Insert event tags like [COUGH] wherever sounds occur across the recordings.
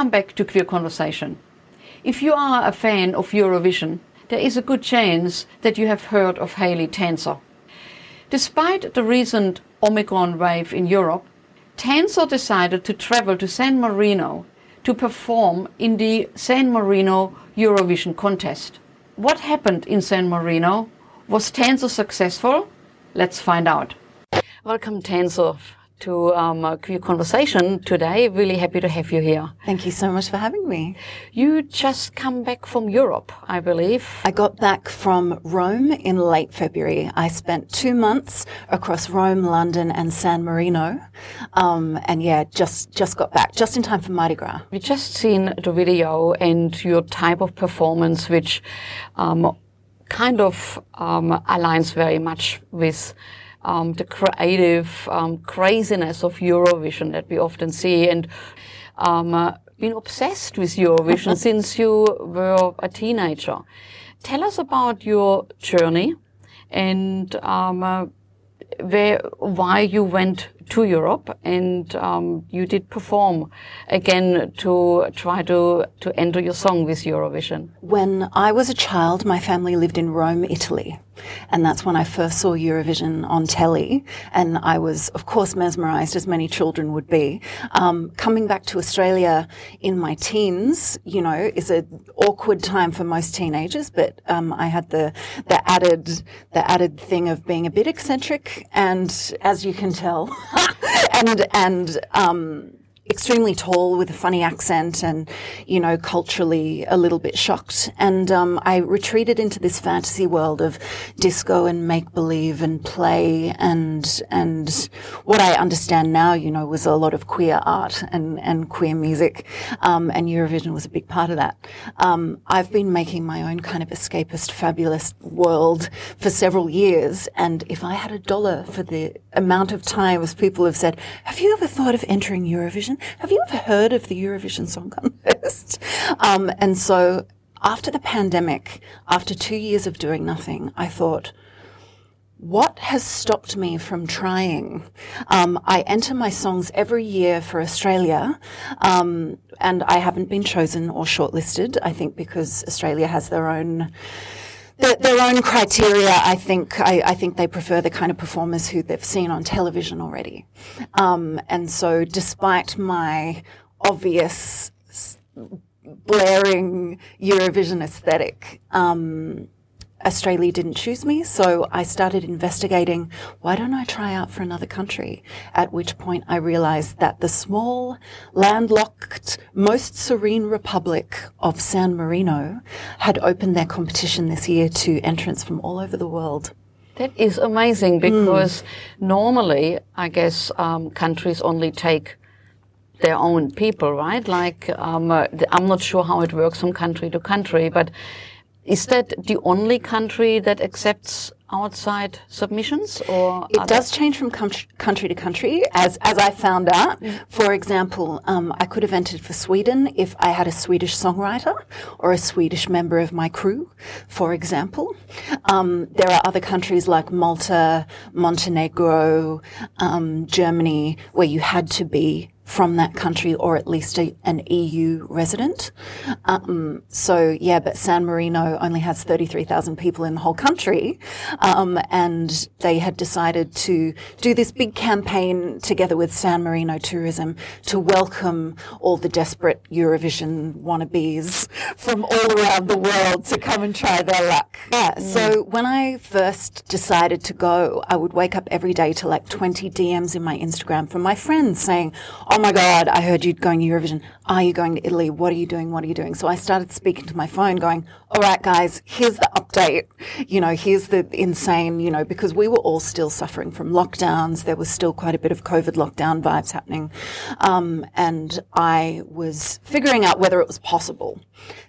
Welcome back to Queer Conversation. If you are a fan of Eurovision, there is a good chance that you have heard of Hayley Tanzer. Despite the recent Omicron wave in Europe, Tanzer decided to travel to San Marino to perform in the San Marino Eurovision contest. What happened in San Marino? Was Tanzer successful? Let's find out. Welcome, Tanzer, to um, Queer Conversation today. Really happy to have you here. Thank you so much for having me. You just come back from Europe, I believe. I got back from Rome in late February. I spent two months across Rome, London, and San Marino, um, and yeah, just just got back just in time for Mardi Gras. We just seen the video and your type of performance, which um, kind of um, aligns very much with um, the creative um, craziness of Eurovision that we often see, and um, uh, been obsessed with Eurovision [LAUGHS] since you were a teenager. Tell us about your journey and um, uh, where, why you went to Europe and um, you did perform again to try to, to enter your song with Eurovision. When I was a child, my family lived in Rome, Italy. And that's when I first saw Eurovision on telly. And I was, of course, mesmerized, as many children would be. Um, coming back to Australia in my teens, you know, is an awkward time for most teenagers, but um, I had the, the added, the added thing of being a bit eccentric. And as you can tell, [LAUGHS] and, and, um, extremely tall with a funny accent and, you know, culturally a little bit shocked. And um, I retreated into this fantasy world of disco and make believe and play and and what I understand now, you know, was a lot of queer art and and queer music, um, and Eurovision was a big part of that. Um, I've been making my own kind of escapist, fabulous world for several years, and if I had a dollar for the amount of times people have said, "Have you ever thought of entering Eurovision?" Have you ever heard of the Eurovision Song [LAUGHS] Contest? Um, and so after the pandemic, after two years of doing nothing, I thought, what has stopped me from trying? Um, I enter my songs every year for Australia, um, and I haven't been chosen or shortlisted. I think because Australia has their own their, own criteria, I think, I, I, think they prefer the kind of performers who they've seen on television already. Um, and so despite my obvious blaring Eurovision aesthetic, um, Australia didn't choose me, so I started investigating why don't I try out for another country? At which point I realized that the small, landlocked, most serene republic of San Marino had opened their competition this year to entrants from all over the world. That is amazing because mm. normally, I guess, um, countries only take their own people, right? Like, um, uh, I'm not sure how it works from country to country, but is that the only country that accepts outside submissions or it does change from country to country as as I found out mm. for example um, I could have entered for Sweden if I had a Swedish songwriter or a Swedish member of my crew for example um, there are other countries like Malta Montenegro um, Germany where you had to be from that country or at least a, an EU resident. Um, so yeah, but San Marino only has 33,000 people in the whole country. Um, and they had decided to do this big campaign together with San Marino Tourism to welcome all the desperate Eurovision wannabes from all around the world to come and try their luck. Yeah. Mm. So when I first decided to go, I would wake up every day to like 20 DMs in my Instagram from my friends saying, oh Oh my God, I heard you going Eurovision. Are you going to Italy? What are you doing? What are you doing? So I started speaking to my phone going, all right, guys, here's the update. You know, here's the insane, you know, because we were all still suffering from lockdowns. There was still quite a bit of COVID lockdown vibes happening. Um, and I was figuring out whether it was possible.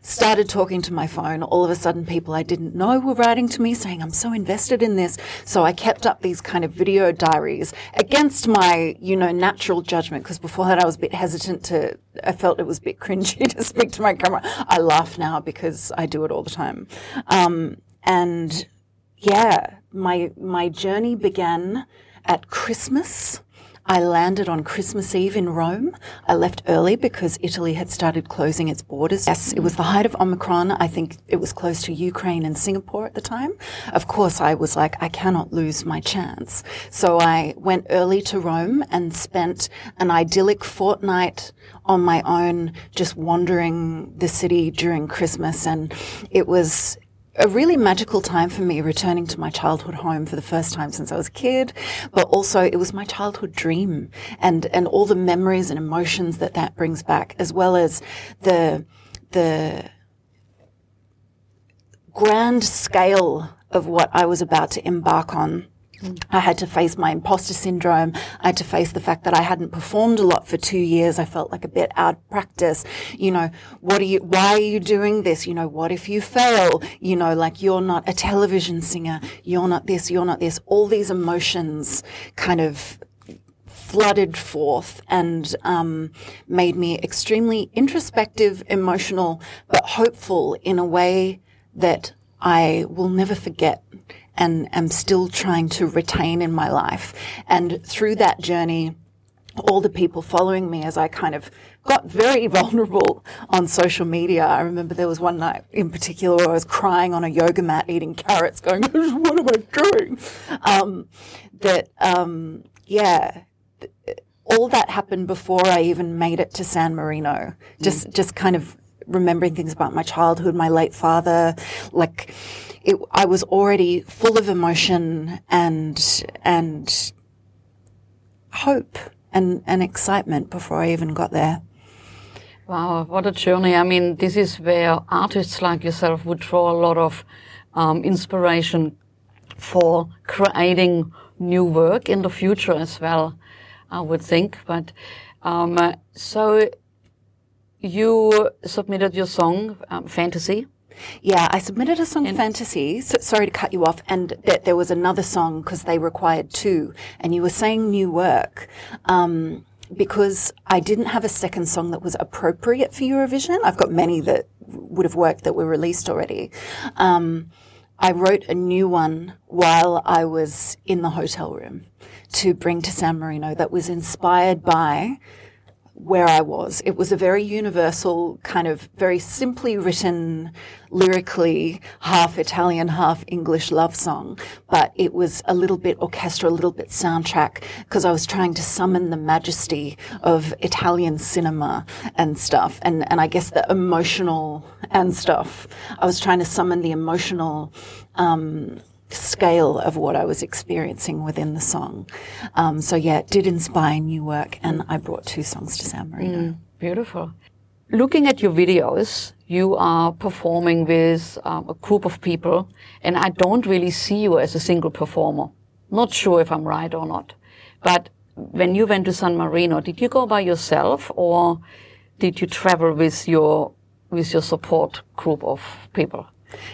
Started talking to my phone. All of a sudden, people I didn't know were writing to me saying, I'm so invested in this. So I kept up these kind of video diaries against my, you know, natural judgment because before that I was a bit hesitant to, I felt it was a bit cringy [LAUGHS] to speak to my camera. I laugh now because I do it all the time. Um, and yeah, my, my journey began at Christmas I landed on Christmas Eve in Rome. I left early because Italy had started closing its borders. Yes, it was the height of Omicron. I think it was close to Ukraine and Singapore at the time. Of course, I was like, I cannot lose my chance. So I went early to Rome and spent an idyllic fortnight on my own, just wandering the city during Christmas. And it was a really magical time for me returning to my childhood home for the first time since I was a kid, but also it was my childhood dream and, and all the memories and emotions that that brings back, as well as the, the grand scale of what I was about to embark on I had to face my imposter syndrome. I had to face the fact that I hadn't performed a lot for two years. I felt like a bit out of practice. You know, what are you, why are you doing this? You know, what if you fail? You know, like you're not a television singer. You're not this, you're not this. All these emotions kind of flooded forth and um, made me extremely introspective, emotional, but hopeful in a way that I will never forget and am still trying to retain in my life. And through that journey, all the people following me as I kind of got very [LAUGHS] vulnerable on social media. I remember there was one night in particular where I was crying on a yoga mat eating carrots going, [LAUGHS] what am I doing? Um, that, um, yeah, all that happened before I even made it to San Marino. Just, mm. just kind of remembering things about my childhood, my late father, like, it, I was already full of emotion and and hope and, and excitement before I even got there. Wow, what a journey! I mean, this is where artists like yourself would draw a lot of um, inspiration for creating new work in the future as well. I would think, but um, so you submitted your song um, "Fantasy." Yeah, I submitted a song, and Fantasy. So, sorry to cut you off. And that there was another song because they required two. And you were saying new work. Um, because I didn't have a second song that was appropriate for Eurovision. I've got many that would have worked that were released already. Um, I wrote a new one while I was in the hotel room to bring to San Marino that was inspired by where I was. It was a very universal, kind of very simply written, lyrically, half Italian, half English love song. But it was a little bit orchestra, a little bit soundtrack, because I was trying to summon the majesty of Italian cinema and stuff. And, and I guess the emotional and stuff. I was trying to summon the emotional, um, scale of what I was experiencing within the song. Um, so yeah, it did inspire new work, and I brought two songs to San Marino. Mm, beautiful. Looking at your videos, you are performing with um, a group of people, and I don't really see you as a single performer. Not sure if I'm right or not, but when you went to San Marino, did you go by yourself or did you travel with your with your support group of people?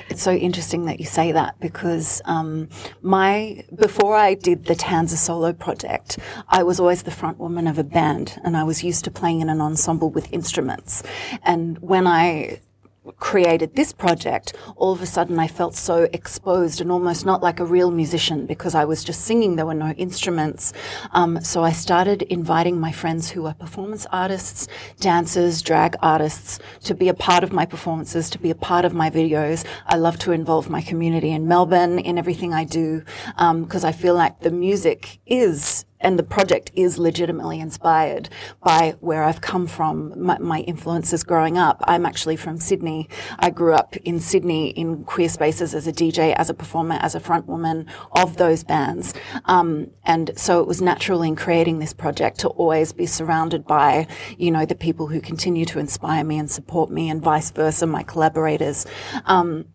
It's so interesting that you say that because um, my before I did the Tanzer solo project, I was always the front woman of a band, and I was used to playing in an ensemble with instruments. And when I created this project, all of a sudden I felt so exposed and almost not like a real musician because I was just singing. There were no instruments. Um, so I started inviting my friends who are performance artists, dancers, drag artists to be a part of my performances, to be a part of my videos. I love to involve my community in Melbourne in everything I do because um, I feel like the music is and the project is legitimately inspired by where I've come from, my, my, influences growing up. I'm actually from Sydney. I grew up in Sydney in queer spaces as a DJ, as a performer, as a front woman of those bands. Um, and so it was natural in creating this project to always be surrounded by, you know, the people who continue to inspire me and support me and vice versa, my collaborators. Um,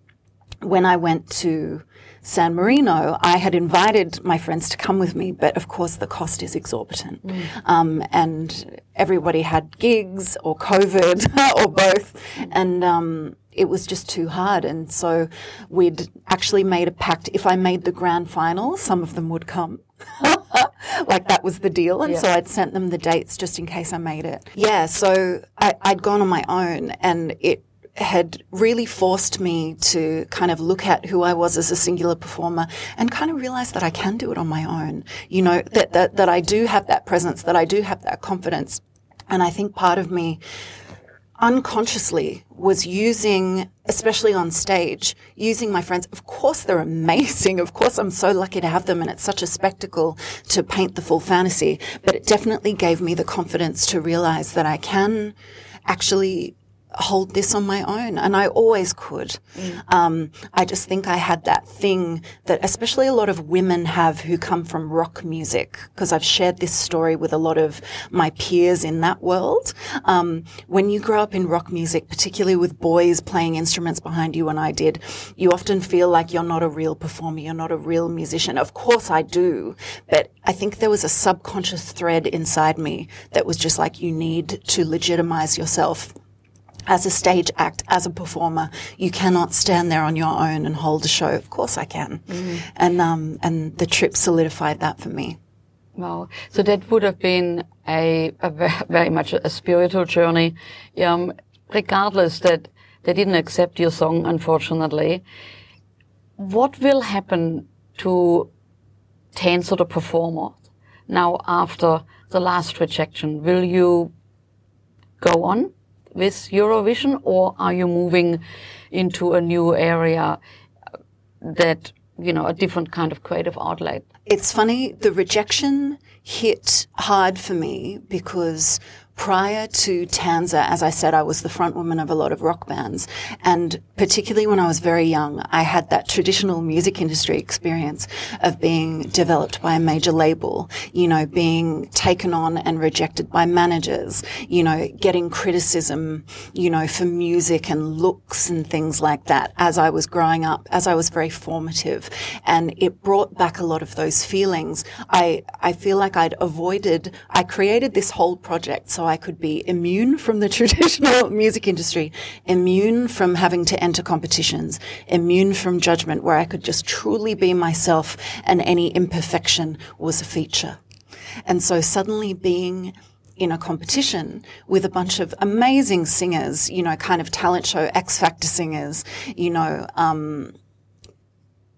when I went to San Marino, I had invited my friends to come with me, but of course the cost is exorbitant. Mm. Um, and everybody had gigs or COVID [LAUGHS] or both. And, um, it was just too hard. And so we'd actually made a pact. If I made the grand final, some of them would come. [LAUGHS] like that was the deal. And yeah. so I'd sent them the dates just in case I made it. Yeah. So I, I'd gone on my own and it, had really forced me to kind of look at who I was as a singular performer and kind of realize that I can do it on my own. You know, that, that, that I do have that presence, that I do have that confidence. And I think part of me unconsciously was using, especially on stage, using my friends. Of course, they're amazing. Of course, I'm so lucky to have them and it's such a spectacle to paint the full fantasy. But it definitely gave me the confidence to realize that I can actually hold this on my own. And I always could. Mm. Um, I just think I had that thing that especially a lot of women have who come from rock music, because I've shared this story with a lot of my peers in that world. Um, when you grow up in rock music, particularly with boys playing instruments behind you, and I did, you often feel like you're not a real performer, you're not a real musician. Of course I do, but I think there was a subconscious thread inside me that was just like, you need to legitimize yourself as a stage act, as a performer, you cannot stand there on your own and hold a show. Of course I can. Mm. And, um, and the trip solidified that for me. Wow. So that would have been a, a very much a spiritual journey. Um, regardless that they didn't accept your song, unfortunately. What will happen to Tanzer the performer now after the last rejection? Will you go on? With Eurovision, or are you moving into a new area that, you know, a different kind of creative outlet? It's funny, the rejection hit hard for me because prior to Tanzer, as I said, I was the front woman of a lot of rock bands. And particularly when I was very young, I had that traditional music industry experience of being developed by a major label, you know, being taken on and rejected by managers, you know, getting criticism, you know, for music and looks and things like that as I was growing up, as I was very formative. And it brought back a lot of those feelings. I, I feel like I'd avoided, I created this whole project so I could be immune from the [LAUGHS] traditional music industry, immune from having to enter competitions, immune from judgment, where I could just truly be myself and any imperfection was a feature. And so suddenly being in a competition with a bunch of amazing singers, you know, kind of talent show X Factor singers, you know, um,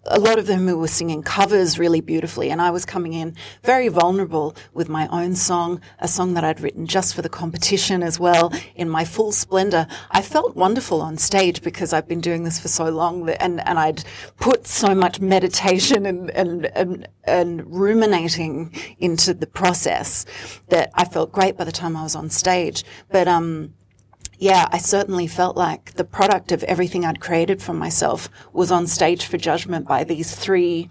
a lot of them who were singing covers really beautifully. And I was coming in very vulnerable with my own song, a song that I'd written just for the competition as well in my full splendor. I felt wonderful on stage because I've been doing this for so long and, and I'd put so much meditation and, and, and, and ruminating into the process that I felt great by the time I was on stage. But, um, yeah, I certainly felt like the product of everything I'd created for myself was on stage for judgment by these three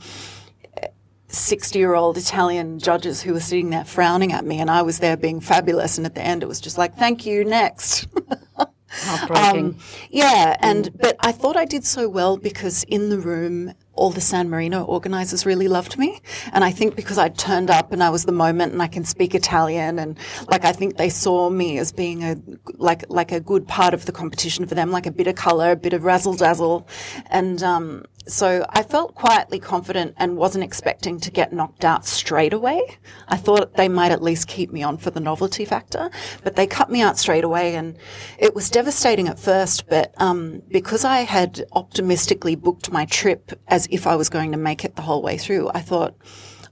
60 year old Italian judges who were sitting there frowning at me, and I was there being fabulous. And at the end, it was just like, thank you, next. [LAUGHS] Heartbreaking. Um, yeah, and but I thought I did so well because in the room all the San Marino organizers really loved me. And I think because I turned up and I was the moment and I can speak Italian and like I think they saw me as being a like like a good part of the competition for them, like a bit of color, a bit of razzle dazzle. And um so I felt quietly confident and wasn't expecting to get knocked out straight away. I thought they might at least keep me on for the novelty factor, but they cut me out straight away and it was devastating at first, but um because I had optimistically booked my trip as if I was going to make it the whole way through. I thought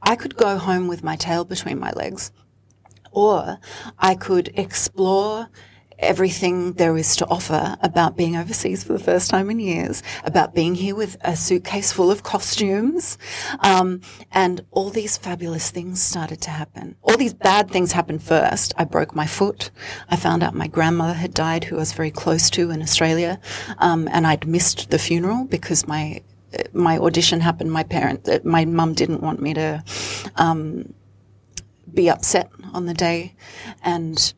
I could go home with my tail between my legs, or I could explore everything there is to offer about being overseas for the first time in years, about being here with a suitcase full of costumes. Um, and all these fabulous things started to happen. All these bad things happened first. I broke my foot. I found out my grandmother had died, who I was very close to in Australia. Um, and I'd missed the funeral because my my audition happened, my parent, uh, my mum didn't want me to um, be upset on the day, and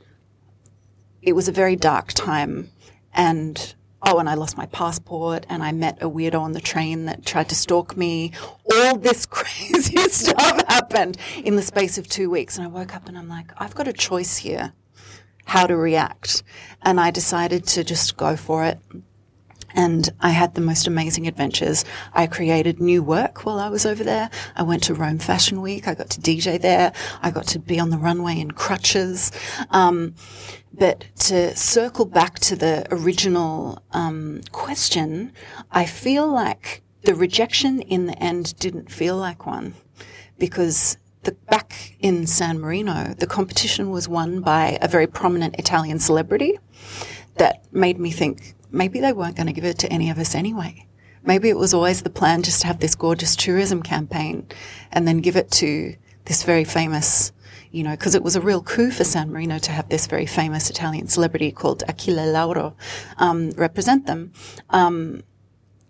it was a very dark time. And oh, and I lost my passport, and I met a weirdo on the train that tried to stalk me. All this [LAUGHS] crazy stuff happened in the space of two weeks, and I woke up and I'm like, I've got a choice here, how to react, and I decided to just go for it And I had the most amazing adventures. I created new work while I was over there. I went to Rome Fashion Week. I got to DJ there. I got to be on the runway in crutches. Um, but to circle back to the original um, question, I feel like the rejection in the end didn't feel like one because the, back in San Marino, the competition was won by a very prominent Italian celebrity that made me think maybe they weren't going to give it to any of us anyway. Maybe it was always the plan just to have this gorgeous tourism campaign and then give it to this very famous, you know, because it was a real coup for San Marino to have this very famous Italian celebrity called Achille Lauro um, represent them. Um,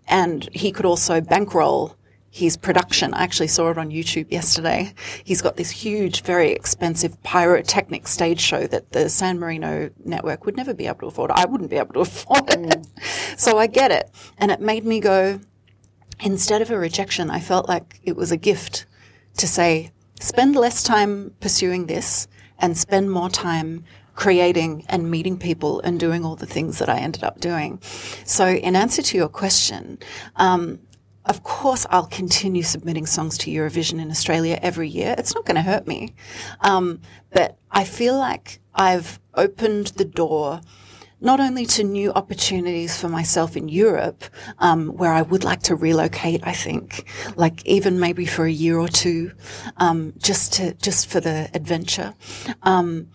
and he could also bankroll his production. I actually saw it on YouTube yesterday. He's got this huge, very expensive pyrotechnic stage show that the San Marino network would never be able to afford. I wouldn't be able to [LAUGHS] afford it. Mm. So I get it. And it made me go, instead of a rejection, I felt like it was a gift to say, spend less time pursuing this and spend more time creating and meeting people and doing all the things that I ended up doing. So in answer to your question, um, of course, I'll continue submitting songs to Eurovision in Australia every year. It's not going to hurt me. Um, but I feel like I've opened the door not only to new opportunities for myself in Europe, um, where I would like to relocate, I think, like even maybe for a year or two, um, just to, just for the adventure. Um,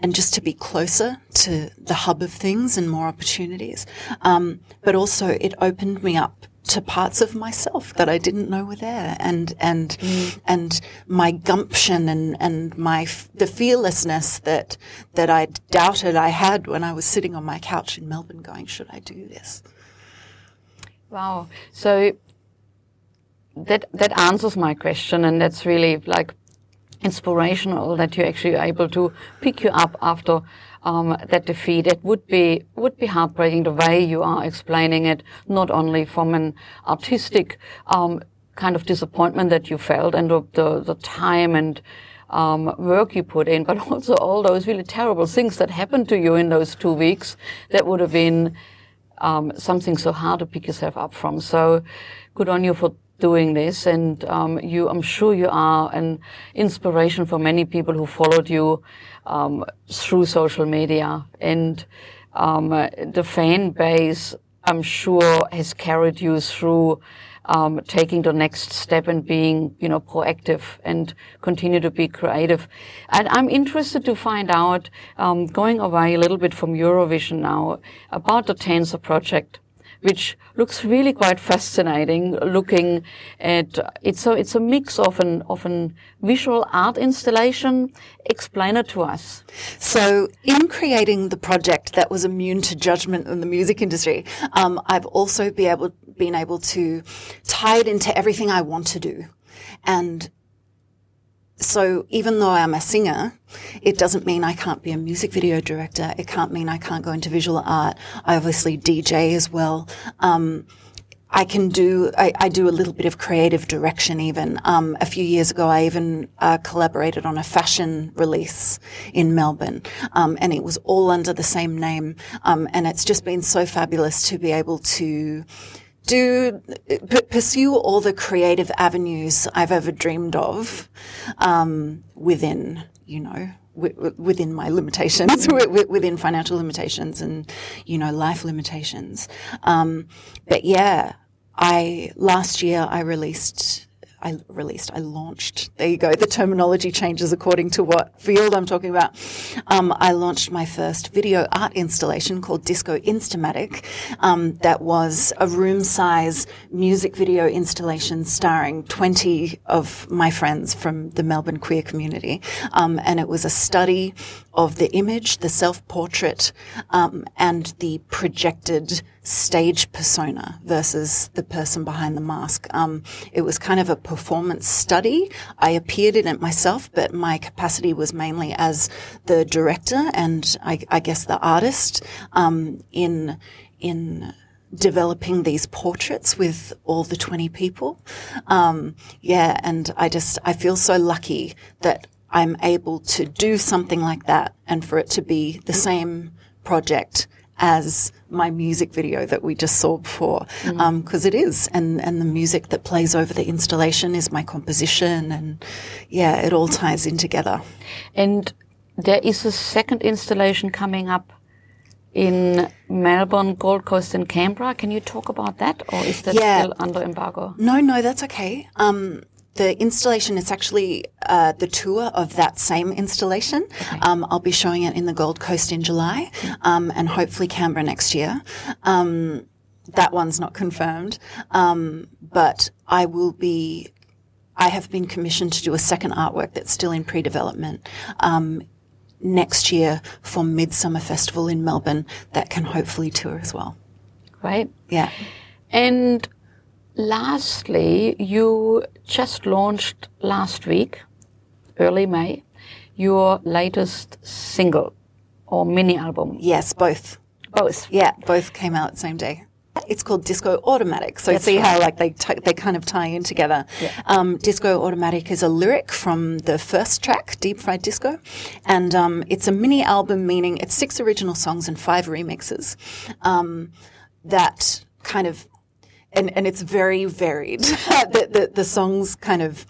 and just to be closer to the hub of things and more opportunities. Um, but also it opened me up to parts of myself that I didn't know were there, and and mm. and my gumption and and my the fearlessness that that I doubted I had when I was sitting on my couch in Melbourne, going, "Should I do this?" Wow. So that that answers my question, and that's really like inspirational that you're actually able to pick you up after um, that defeat. It would be would be heartbreaking the way you are explaining it, not only from an artistic um, kind of disappointment that you felt and the the, the time and um, work you put in, but [LAUGHS] also all those really terrible things that happened to you in those two weeks that would have been um, something so hard to pick yourself up from. So good on you for doing this. And um, you, I'm sure you are an inspiration for many people who followed you um, through social media. And um, the fan base, I'm sure, has carried you through um, taking the next step and being, you know, proactive and continue to be creative. And I'm interested to find out, um, going away a little bit from Eurovision now, about the Tanzer project which looks really quite fascinating. Looking at it's a it's a mix of an of an visual art installation. Explain it to us. So, in creating the project that was immune to judgment in the music industry, um, I've also be able been able to tie it into everything I want to do, and so even though I'm a singer, it doesn't mean I can't be a music video director. It can't mean I can't go into visual art. I obviously DJ as well. Um, I can do, I, I, do a little bit of creative direction even. Um, a few years ago, I even uh, collaborated on a fashion release in Melbourne. Um, and it was all under the same name. Um, and it's just been so fabulous to be able to do p- pursue all the creative avenues I've ever dreamed of um, within, you know, w- within my limitations, [LAUGHS] within financial limitations and, you know, life limitations. Um, but yeah, I last year I released I released, I launched. There you go. The terminology changes according to what field I'm talking about. Um, I launched my first video art installation called Disco Instamatic. Um, that was a room size music video installation starring 20 of my friends from the Melbourne queer community. Um, and it was a study of the image, the self portrait, um, and the projected stage persona versus the person behind the mask. Um, it was kind of a performance study. I appeared in it myself, but my capacity was mainly as the director and I, I guess the artist um, in in developing these portraits with all the 20 people. Um, yeah, and I just, I feel so lucky that I'm able to do something like that and for it to be the same project as my music video that we just saw before, because it is, and and the music that plays over the installation is my composition, and yeah, it all ties in together. And there is a second installation coming up in Melbourne, Gold Coast, and Canberra. Can you talk about that, or is that Yeah. still under embargo? No, no, that's okay. Um, the installation is actually uh, the tour of that same installation. Um, I'll be showing it in the Gold Coast in July, um, and hopefully Canberra next year. Um, that one's not confirmed, um, but I will be. I have been commissioned to do a second artwork that's still in pre-development. Um, Next year for Midsummer Festival in Melbourne, that can hopefully tour as well. Right. Yeah. And lastly, you just launched last week, early May, your latest single or mini album. Yes, both. Both. Yeah, both came out same day. It's called Disco Automatic. So That's see how like they t- they kind of tie in together. Um, Disco Automatic is a lyric from the first track, Deep Fried Disco, and um, it's a mini album, meaning it's six original songs and five remixes. Um, that kind of and and it's very varied. [LAUGHS] the, the the songs kind of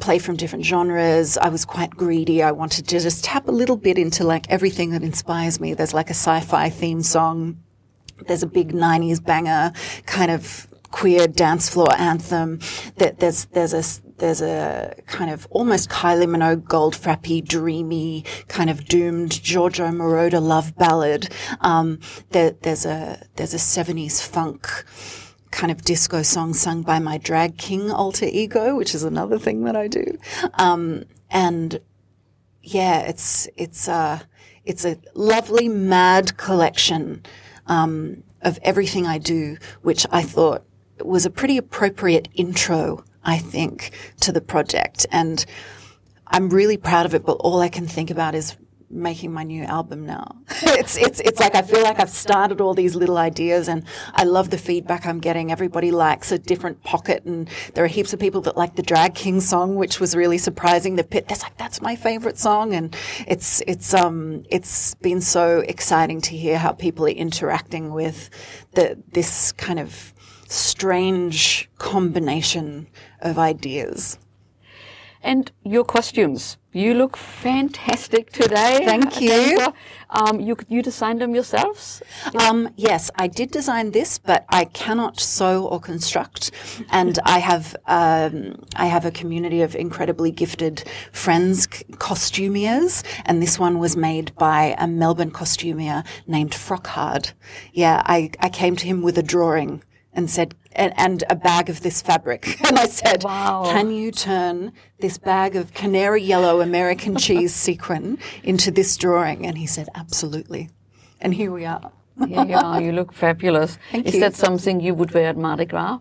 play from different genres. I was quite greedy. I wanted to just tap a little bit into like everything that inspires me. There's like a sci-fi theme song. There's a big 90s banger kind of queer dance floor anthem. There- There's, there's a, there's a kind of almost Kylie Minogue Goldfrappy, dreamy, kind of doomed Giorgio Moroder love ballad. Um, there, there's a, there's a 70s funk kind of disco song sung by my drag king alter ego, which is another thing that I do. Um, and yeah, it's it's a it's a lovely mad collection um, of everything I do, which I thought was a pretty appropriate intro, I think, to the project. And I'm really proud of it, but all I can think about is making my new album now. [LAUGHS] it's it's it's like I feel like I've started all these little ideas and I love the feedback I'm getting. Everybody likes a different pocket and there are heaps of people that like the Drag King song, which was really surprising. The pit that's like that's my favorite song and it's it's um it's been so exciting to hear how people are interacting with the this kind of strange combination of ideas. And your costumes. You look fantastic today. Thank you. Um, you, you designed them yourselves? Um, yes, I did design this, but I cannot sew or construct, and I have um, I have a community of incredibly gifted friends, c- costumiers, and this one was made by a Melbourne costumier named Frockhard. Yeah, I, I came to him with a drawing and said, and, and a bag of this fabric, [LAUGHS] and I said, Wow. "Can you turn this bag of canary yellow American [LAUGHS] cheese sequin into this drawing?" And he said, "Absolutely." And here we are. Here you are. You look fabulous. [LAUGHS] Thank Is you. that something you would wear at Mardi Gras?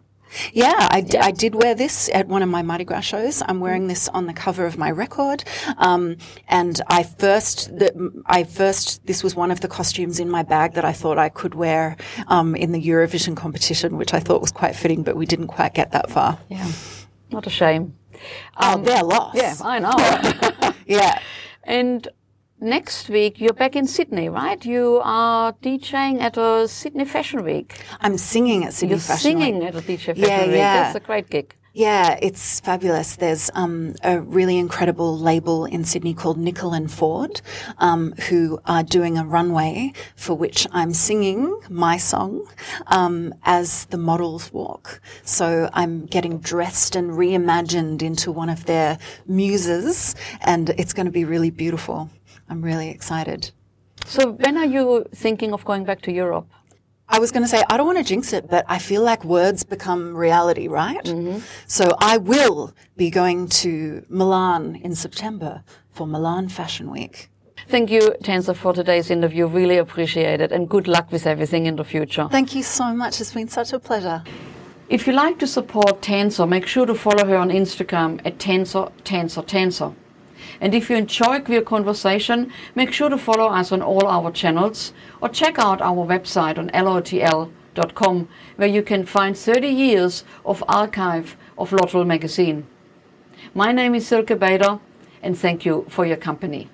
Yeah, I did wear this at one of my Mardi Gras shows. I'm wearing this on the cover of my record. Um, and I first, the, I first, this was one of the costumes in my bag that I thought I could wear um, in the Eurovision competition, which I thought was quite fitting, but we didn't quite get that far. Yeah. not a shame. oh, they're lost. Yeah, I know. [LAUGHS] [LAUGHS] Yeah. and next week you're back in Sydney, right? You are DJing at a Sydney Fashion Week. I'm singing at Sydney You're Fashion Week. singing at a DJ Fashion Yeah, Week. yeah. That's a great gig. Yeah, it's fabulous. There's um, a really incredible label in Sydney called Nicol and Ford, um, who are doing a runway for which I'm singing my song um, as the models walk. So I'm getting dressed and reimagined into one of their muses, and it's going to be really beautiful. I'm really excited. So when are you thinking of going back to Europe? I was going to say, I don't want to jinx it, but I feel like words become reality, right? Mm-hmm. So I will be going to Milan in September for Milan Fashion Week. Thank you, Tanzer, for today's interview. Really appreciate it. And good luck with everything in the future. Thank you so much. It's been such a pleasure. If you like to support Tanzer, make sure to follow her on Instagram at Tanzer, Tanzer, Tanzer. And if you enjoy Queer Conversation, make sure to follow us on all our channels or check out our website on lotl.com where you can find 30 years of archive of Lotl magazine. My name is Silke Bader and thank you for your company.